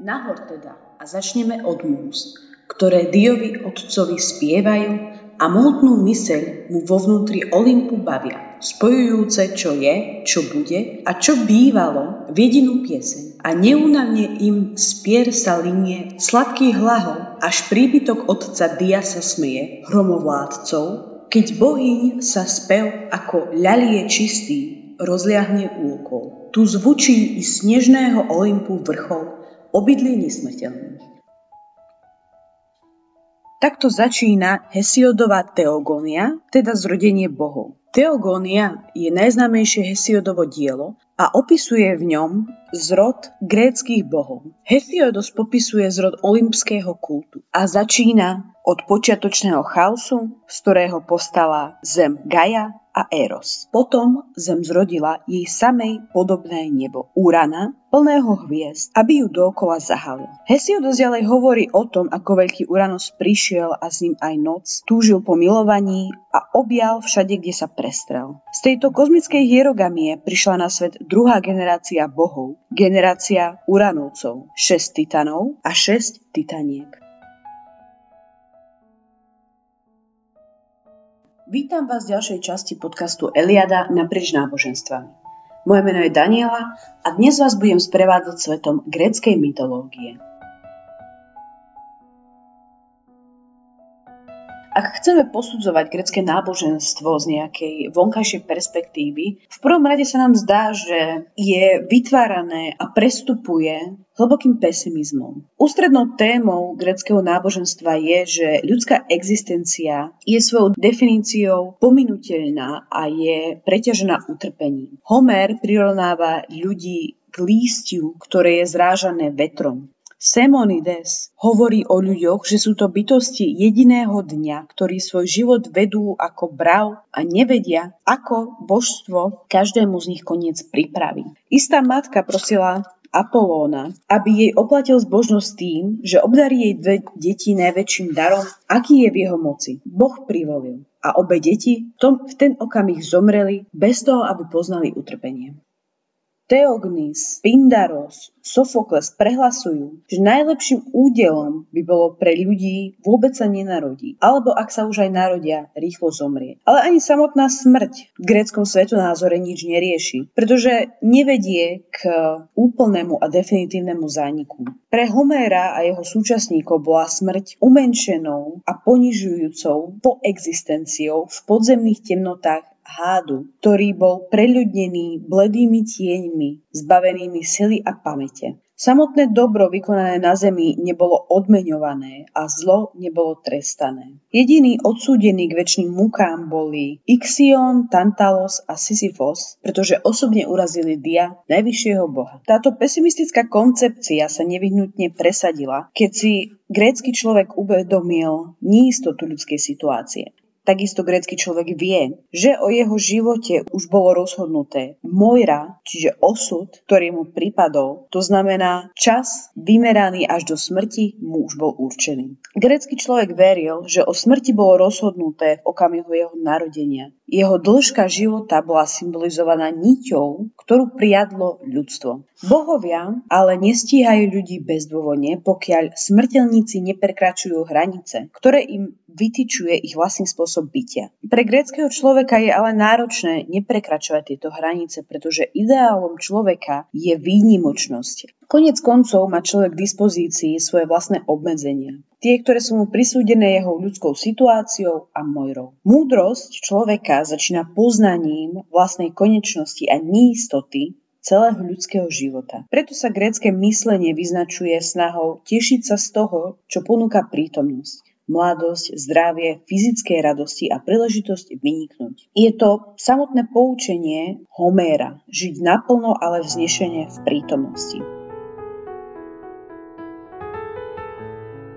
Nahor teda a začneme od múz, ktoré Diovi otcovi spievajú a mohutnú myseľ mu vo vnútri Olympu bavia, spojujúce čo je, čo bude a čo bývalo v jedinú pieseň. A neúnavne im spier sa linie sladký hlahol, až príbytok otca Dia sa smeje, hromovládcov, keď bohyň sa spev ako ľalie čistý rozliahne úkol. Tu zvučí i snežného Olympu vrchol, obydlie nesmrteľných. Takto začína Hesiodová teogónia, teda zrodenie bohov. Teogónia je najznámejšie Hesiodovo dielo a opisuje v ňom zrod gréckých bohov. Hesiodos popisuje zrod olympského kultu a začína od počiatočného chaosu, z ktorého postala zem Gaia a Eros. Potom zem zrodila jej samej podobné nebo Urana, plného hviezd, aby ju dookola zahalil. Hesiodos ďalej hovorí o tom, ako veľký Uranos prišiel a s ním aj noc, túžil po milovaní a objal všade, kde sa prestrel. Z tejto kozmickej hierogamie prišla na svet druhá generácia bohov, generácia Uranovcov, 6 titanov a 6 titaniek. Vítam vás v ďalšej časti podcastu Eliada naprieč náboženstvami. Moje meno je Daniela a dnes vás budem sprevádzať svetom gréckej mytológie. Ak chceme posudzovať grecké náboženstvo z nejakej vonkajšej perspektívy, v prvom rade sa nám zdá, že je vytvárané a prestupuje hlbokým pesimizmom. Ústrednou témou greckého náboženstva je, že ľudská existencia je svojou definíciou pominuteľná a je preťažená utrpením. Homer prirovnáva ľudí k lístiu, ktoré je zrážané vetrom. Semonides hovorí o ľuďoch, že sú to bytosti jediného dňa, ktorí svoj život vedú ako brav a nevedia, ako božstvo každému z nich koniec pripraví. Istá matka prosila Apolóna, aby jej oplatil zbožnosť tým, že obdarí jej dve deti najväčším darom, aký je v jeho moci. Boh privolil a obe deti v ten okamih zomreli bez toho, aby poznali utrpenie. Teognis, Pindaros, Sofokles prehlasujú, že najlepším údelom by bolo pre ľudí vôbec sa nenarodí, alebo ak sa už aj narodia, rýchlo zomrie. Ale ani samotná smrť v gréckom svetonázore nič nerieši, pretože nevedie k úplnému a definitívnemu zániku. Pre Homéra a jeho súčasníkov bola smrť umenšenou a ponižujúcou poexistenciou v podzemných temnotách hádu, ktorý bol preľudnený bledými tieňmi, zbavenými sily a pamäte. Samotné dobro vykonané na zemi nebolo odmeňované a zlo nebolo trestané. Jediní odsúdení k väčšným mukám boli Ixion, Tantalos a Sisyphos, pretože osobne urazili Dia, najvyššieho boha. Táto pesimistická koncepcia sa nevyhnutne presadila, keď si grécky človek uvedomil neistotu ľudskej situácie. Takisto grécky človek vie, že o jeho živote už bolo rozhodnuté. Mojra, čiže osud, ktorý mu pripadol, to znamená čas vymeraný až do smrti mu už bol určený. Grécky človek veril, že o smrti bolo rozhodnuté v okamihu jeho narodenia. Jeho dĺžka života bola symbolizovaná niťou, ktorú prijadlo ľudstvo. Bohovia ale nestíhajú ľudí bezdôvodne, pokiaľ smrteľníci neprekračujú hranice, ktoré im vytyčuje ich vlastný spôsob bytia. Pre gréckého človeka je ale náročné neprekračovať tieto hranice, pretože ideálom človeka je výnimočnosť. Konec koncov má človek k dispozícii svoje vlastné obmedzenia. Tie, ktoré sú mu prisúdené jeho ľudskou situáciou a mojrou. Múdrosť človeka začína poznaním vlastnej konečnosti a neistoty celého ľudského života. Preto sa grécke myslenie vyznačuje snahou tešiť sa z toho, čo ponúka prítomnosť mladosť, zdravie, fyzické radosti a príležitosť vyniknúť. Je to samotné poučenie Homéra, žiť naplno, ale vznešenie v prítomnosti.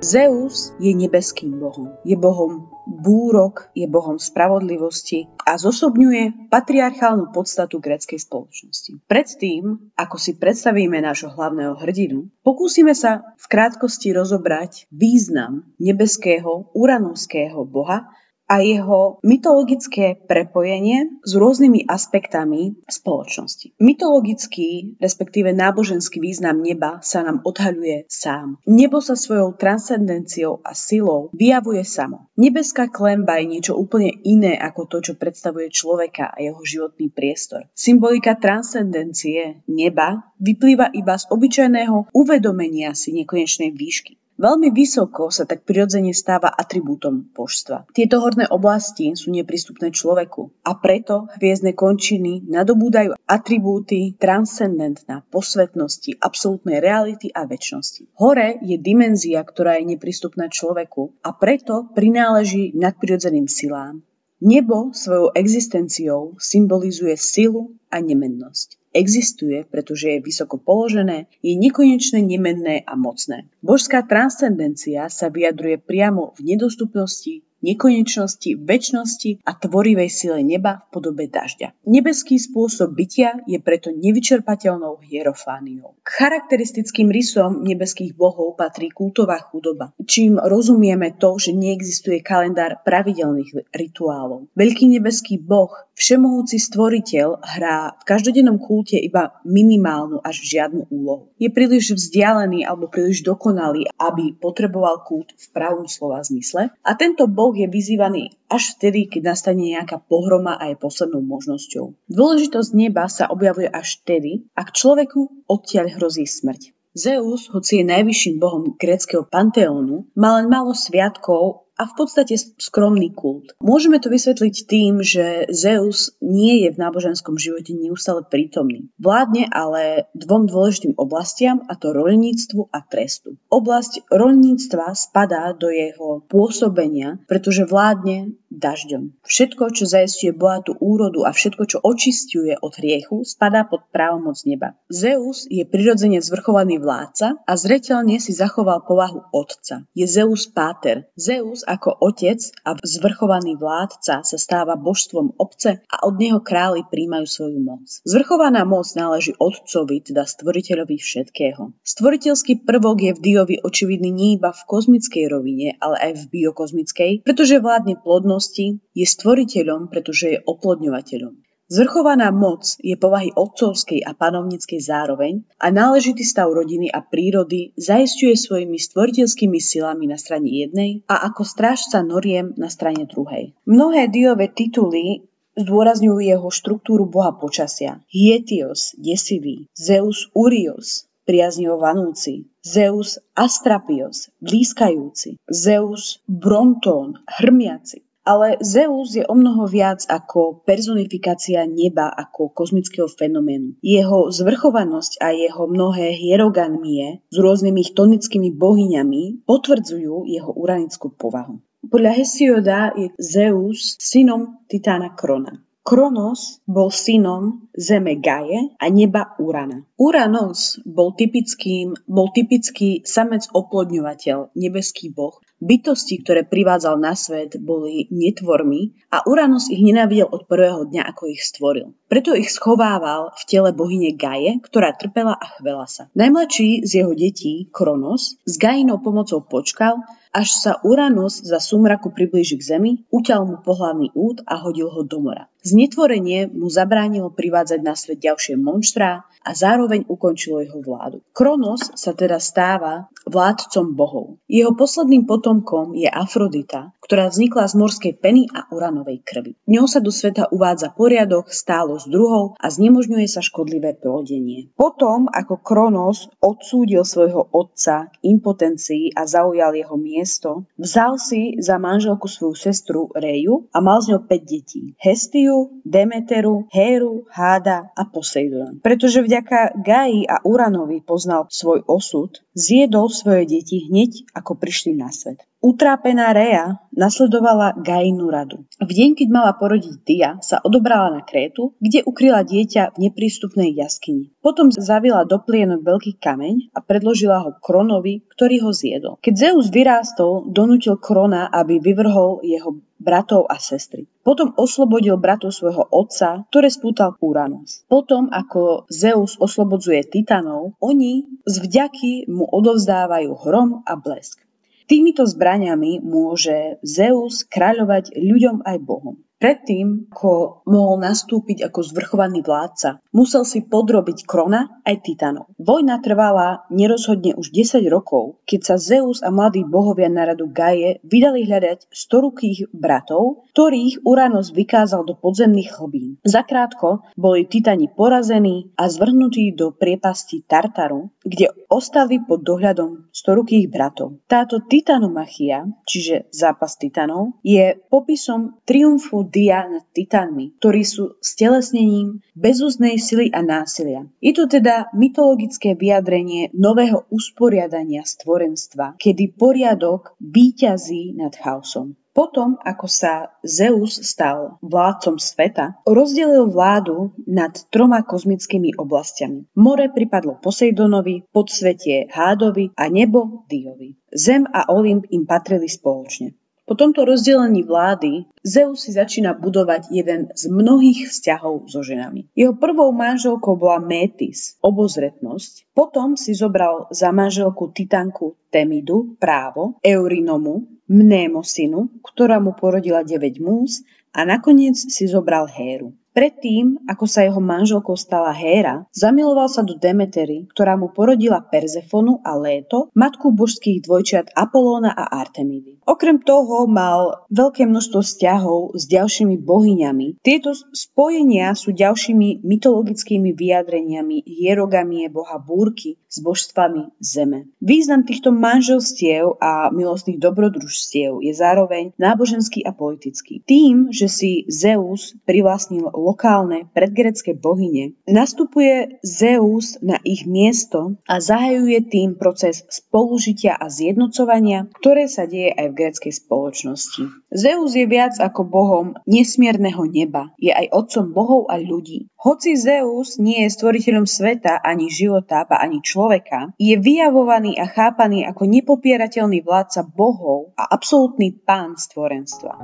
Zeus je nebeským bohom. Je bohom búrok, je bohom spravodlivosti a zosobňuje patriarchálnu podstatu gréckej spoločnosti. Predtým, ako si predstavíme nášho hlavného hrdinu, pokúsime sa v krátkosti rozobrať význam nebeského uranovského boha a jeho mytologické prepojenie s rôznymi aspektami spoločnosti. Mytologický, respektíve náboženský význam neba sa nám odhaľuje sám. Nebo sa svojou transcendenciou a silou vyjavuje samo. Nebeská klemba je niečo úplne iné ako to, čo predstavuje človeka a jeho životný priestor. Symbolika transcendencie neba vyplýva iba z obyčajného uvedomenia si nekonečnej výšky. Veľmi vysoko sa tak prirodzene stáva atribútom božstva. Tieto horné oblasti sú neprístupné človeku a preto hviezdne končiny nadobúdajú atribúty transcendentná, posvetnosti, absolútnej reality a väčšnosti. Hore je dimenzia, ktorá je neprístupná človeku a preto prináleží nadprirodzeným silám. Nebo svojou existenciou symbolizuje silu a nemennosť existuje, pretože je vysoko položené, je nekonečne nemenné a mocné. Božská transcendencia sa vyjadruje priamo v nedostupnosti, nekonečnosti, väčšnosti a tvorivej sile neba v podobe dažďa. Nebeský spôsob bytia je preto nevyčerpateľnou hierofániou. K charakteristickým rysom nebeských bohov patrí kultová chudoba, čím rozumieme to, že neexistuje kalendár pravidelných rituálov. Veľký nebeský boh, všemohúci stvoriteľ, hrá v každodennom kulte iba minimálnu až žiadnu úlohu. Je príliš vzdialený alebo príliš dokonalý, aby potreboval kult v pravom slova zmysle a tento boh Boh je vyzývaný až vtedy, keď nastane nejaká pohroma a je poslednou možnosťou. Dôležitosť neba sa objavuje až vtedy, ak človeku odtiaľ hrozí smrť. Zeus, hoci je najvyšším bohom gréckého panteónu, má len málo sviatkov a v podstate skromný kult. Môžeme to vysvetliť tým, že Zeus nie je v náboženskom živote neustále prítomný. Vládne ale dvom dôležitým oblastiam, a to roľníctvu a trestu. Oblasť roľníctva spadá do jeho pôsobenia, pretože vládne dažďom. Všetko, čo zajistuje bohatú úrodu a všetko, čo očistuje od hriechu, spadá pod právomoc neba. Zeus je prirodzene zvrchovaný vládca a zreteľne si zachoval povahu otca. Je Zeus páter. Zeus ako otec a zvrchovaný vládca sa stáva božstvom obce a od neho králi príjmajú svoju moc. Zvrchovaná moc náleží otcovi, teda stvoriteľovi všetkého. Stvoriteľský prvok je v Diovi očividný nie iba v kozmickej rovine, ale aj v biokozmickej, pretože vládne plodnosť milosti je stvoriteľom, pretože je oplodňovateľom. Zvrchovaná moc je povahy otcovskej a panovníckej zároveň a náležitý stav rodiny a prírody zaistuje svojimi stvoriteľskými silami na strane jednej a ako strážca noriem na strane druhej. Mnohé diové tituly zdôrazňujú jeho štruktúru boha počasia. Hietios, desivý, Zeus Urios, priaznivo vanúci, Zeus Astrapios, blízkajúci, Zeus Brontón, hrmiaci, ale Zeus je o mnoho viac ako personifikácia neba ako kozmického fenoménu. Jeho zvrchovanosť a jeho mnohé hieroganmie s rôznymi tonickými bohyňami potvrdzujú jeho uranickú povahu. Podľa Hesioda je Zeus synom Titána Krona. Kronos bol synom zeme Gaje a neba Urana. Uranos bol, typickým, bol typický samec oplodňovateľ, nebeský boh. Bytosti, ktoré privádzal na svet, boli netvormi a Uranos ich nenávidel od prvého dňa, ako ich stvoril. Preto ich schovával v tele bohyne Gaje, ktorá trpela a chvela sa. Najmladší z jeho detí, Kronos, s Gajinou pomocou počkal, až sa Uranus za sumraku priblíži k Zemi, uťal mu pohlavný út a hodil ho do mora. Znetvorenie mu zabránilo privádzať na svet ďalšie monštrá a zároveň ukončilo jeho vládu. Kronos sa teda stáva vládcom bohov. Jeho posledným potomkom je Afrodita, ktorá vznikla z morskej peny a uranovej krvi. Ňou sa do sveta uvádza poriadok, stálo s druhou a znemožňuje sa škodlivé plodenie. Potom, ako Kronos odsúdil svojho otca k impotencii a zaujal jeho miesto, vzal si za manželku svoju sestru Reju a mal z ňou 5 detí. Hestiu, Demeteru, Héru, Háda a Poseidona. Pretože vďaka Gai a Uranovi poznal svoj osud, zjedol svoje deti hneď, ako prišli na svet. Utrápená Rea nasledovala Gainu radu. V deň, keď mala porodiť Dia, sa odobrala na Krétu, kde ukryla dieťa v neprístupnej jaskyni. Potom zavila do plienok veľký kameň a predložila ho Kronovi, ktorý ho zjedol. Keď Zeus vyrástol, donútil Krona, aby vyvrhol jeho bratov a sestry. Potom oslobodil bratov svojho otca, ktoré spútal Uranus. Potom, ako Zeus oslobodzuje titanov, oni z vďaky mu odovzdávajú hrom a blesk. Týmito zbraniami môže Zeus kráľovať ľuďom aj Bohom. Predtým, ako mohol nastúpiť ako zvrchovaný vládca, musel si podrobiť Krona aj Titanov. Vojna trvala nerozhodne už 10 rokov, keď sa Zeus a mladí bohovia na radu Gaje vydali hľadať storukých bratov, ktorých Uranus vykázal do podzemných hlbín. Zakrátko boli Titani porazení a zvrhnutí do priepasti Tartaru, kde ostali pod dohľadom storukých bratov. Táto titanomachia, čiže zápas titanov, je popisom triumfu dia nad titanmi, ktorí sú stelesnením bezúznej sily a násilia. Je to teda mytologické vyjadrenie nového usporiadania stvorenstva, kedy poriadok výťazí nad chaosom. Potom, ako sa Zeus stal vládcom sveta, rozdelil vládu nad troma kozmickými oblastiami. More pripadlo Poseidonovi, podsvetie Hádovi a nebo Diovi. Zem a Olymp im patrili spoločne. Po tomto rozdelení vlády Zeus si začína budovať jeden z mnohých vzťahov so ženami. Jeho prvou manželkou bola Métis, obozretnosť. Potom si zobral za manželku Titanku Temidu, právo, Eurinomu, Mnémosinu, ktorá mu porodila 9 múz a nakoniec si zobral Héru. Predtým, ako sa jeho manželkou stala Héra, zamiloval sa do Demetery, ktorá mu porodila Perzefonu a Léto, matku božských dvojčiat Apolóna a Artemidy. Okrem toho mal veľké množstvo vzťahov s ďalšími bohyňami. Tieto spojenia sú ďalšími mytologickými vyjadreniami hierogamie boha Búrky s božstvami zeme. Význam týchto manželstiev a milostných dobrodružstiev je zároveň náboženský a politický. Tým, že si Zeus privlastnil lokálne predgrecké bohyne, nastupuje Zeus na ich miesto a zahajuje tým proces spolužitia a zjednocovania, ktoré sa deje aj v gréckej spoločnosti. Zeus je viac ako bohom nesmierneho neba, je aj otcom bohov a ľudí. Hoci Zeus nie je stvoriteľom sveta, ani života, ani človeka, je vyjavovaný a chápaný ako nepopierateľný vládca bohov a absolútny pán stvorenstva.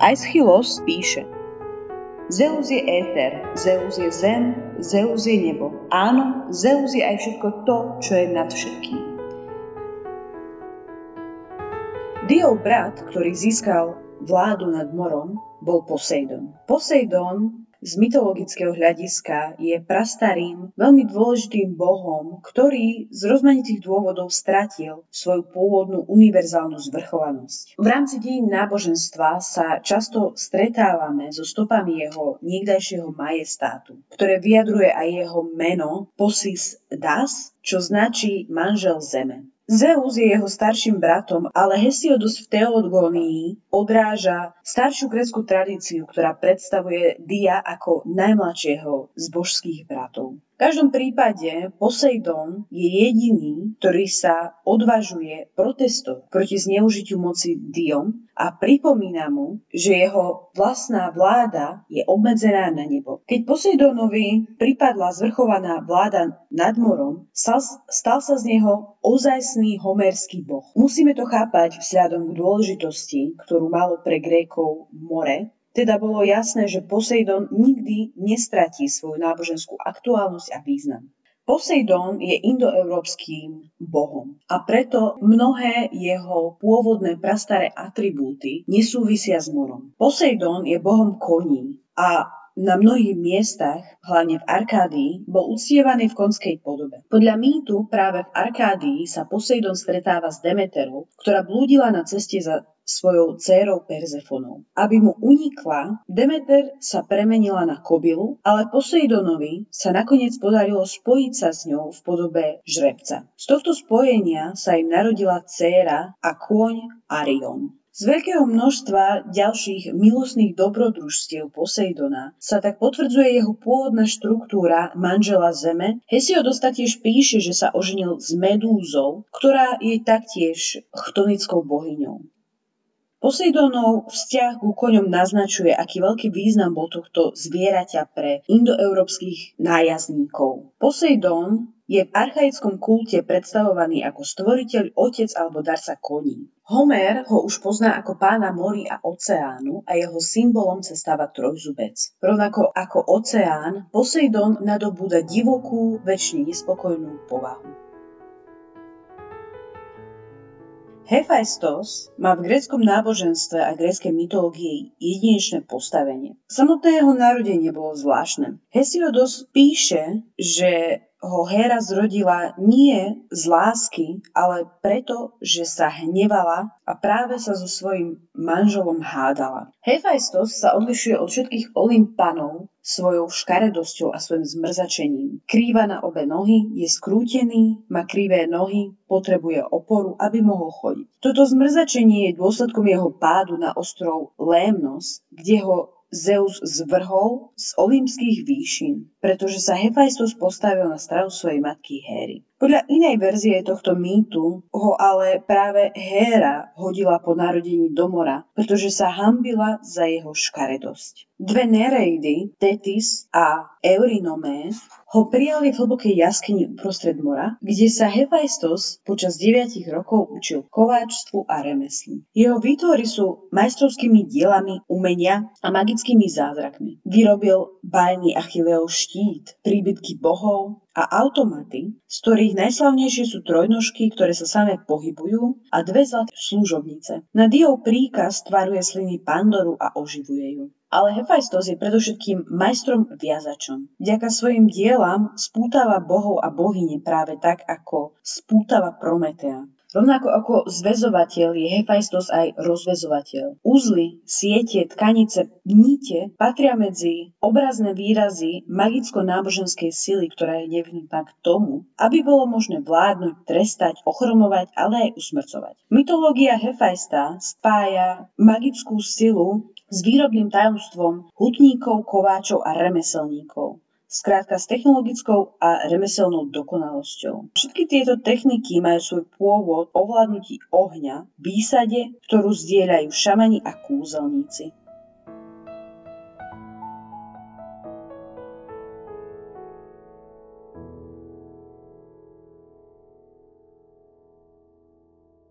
Aeschylus píše, Zeus je éter, Zeus je zem, Zeus je nebo. Áno, Zeus je aj všetko to, čo je nad všetkým. Diov brat, ktorý získal vládu nad morom, bol Poseidon. Poseidon z mytologického hľadiska je prastarým, veľmi dôležitým bohom, ktorý z rozmanitých dôvodov stratil svoju pôvodnú univerzálnu zvrchovanosť. V rámci dejín náboženstva sa často stretávame so stopami jeho niekdajšieho majestátu, ktoré vyjadruje aj jeho meno Posis Das, čo značí manžel zeme. Zeus je jeho starším bratom, ale Hesiodus v Teodgónii odráža staršiu grécku tradíciu, ktorá predstavuje Dia ako najmladšieho z božských bratov. V každom prípade Poseidon je jediný, ktorý sa odvažuje protestovať proti zneužitiu moci Diom a pripomína mu, že jeho vlastná vláda je obmedzená na nebo. Keď Poseidonovi pripadla zvrchovaná vláda nad morom, stal sa z neho ozajstný homerský boh. Musíme to chápať vzhľadom k dôležitosti, ktorú malo pre Grékov more, teda bolo jasné, že Poseidon nikdy nestratí svoju náboženskú aktuálnosť a význam. Poseidon je indoeurópskym bohom a preto mnohé jeho pôvodné prastaré atribúty nesúvisia s morom. Poseidon je bohom koní a na mnohých miestach, hlavne v Arkádii, bol uctievaný v konskej podobe. Podľa mýtu práve v Arkádii sa Poseidon stretáva s Demeterou, ktorá blúdila na ceste za svojou dcérou Perzefonou. Aby mu unikla, Demeter sa premenila na kobilu, ale Poseidonovi sa nakoniec podarilo spojiť sa s ňou v podobe žrebca. Z tohto spojenia sa im narodila dcéra a kôň Arion. Z veľkého množstva ďalších milostných dobrodružstiev Poseidona sa tak potvrdzuje jeho pôvodná štruktúra manžela Zeme. Hesiodos taktiež píše, že sa oženil s Medúzou, ktorá je taktiež chtonickou bohyňou. Poseidonov vzťah ku koňom naznačuje, aký veľký význam bol tohto zvieraťa pre indoeurópskych nájazdníkov. Poseidon je v archaickom kulte predstavovaný ako stvoriteľ, otec alebo darca koní. Homer ho už pozná ako pána mori a oceánu a jeho symbolom sa stáva trojzubec. Rovnako ako oceán, Poseidon nadobúda divokú, väčšine nespokojnú povahu. Hephaistos má v gréckom náboženstve a gréckej mytológii jedinečné postavenie. Samotné jeho narodenie bolo zvláštne. Hesiodos píše, že ho Héra zrodila nie z lásky, ale preto, že sa hnevala a práve sa so svojím manželom hádala. Hephaistos sa odlišuje od všetkých Olympanov svojou škaredosťou a svojim zmrzačením. Krýva na obe nohy, je skrútený, má krivé nohy, potrebuje oporu, aby mohol chodiť. Toto zmrzačenie je dôsledkom jeho pádu na ostrov Lémnos, kde ho Zeus zvrhol z olympských výšin, pretože sa Hephaistos postavil na stranu svojej matky Héry. Podľa inej verzie tohto mýtu ho ale práve Héra hodila po narodení do mora, pretože sa hambila za jeho škaredosť. Dve Nereidy, Tetis a Eurinomé, ho prijali v hlbokej jaskyni uprostred mora, kde sa Hephaistos počas 9 rokov učil kováčstvu a remeslu. Jeho výtvory sú majstrovskými dielami umenia a magickými zázrakmi. Vyrobil bajný Achilleov štít, príbytky bohov, a automaty, z ktorých najslavnejšie sú trojnožky, ktoré sa samé pohybujú a dve zlaté služobnice. Na Diov príkaz tvaruje sliny Pandoru a oživuje ju. Ale Hephaistos je predovšetkým majstrom viazačom. Vďaka svojim dielam spútava bohov a bohyne práve tak, ako spútava Prometea. Rovnako ako zväzovateľ je Hephaistos aj rozväzovateľ. Úzly, siete, tkanice, nite patria medzi obrazné výrazy magicko-náboženskej sily, ktorá je nevyhnutá k tomu, aby bolo možné vládnuť, trestať, ochromovať, ale aj usmrcovať. Mytológia Hephaista spája magickú silu s výrobným tajomstvom hutníkov, kováčov a remeselníkov skrátka s technologickou a remeselnou dokonalosťou. Všetky tieto techniky majú svoj pôvod ovládnutí ohňa, výsade, ktorú zdieľajú šamani a kúzelníci.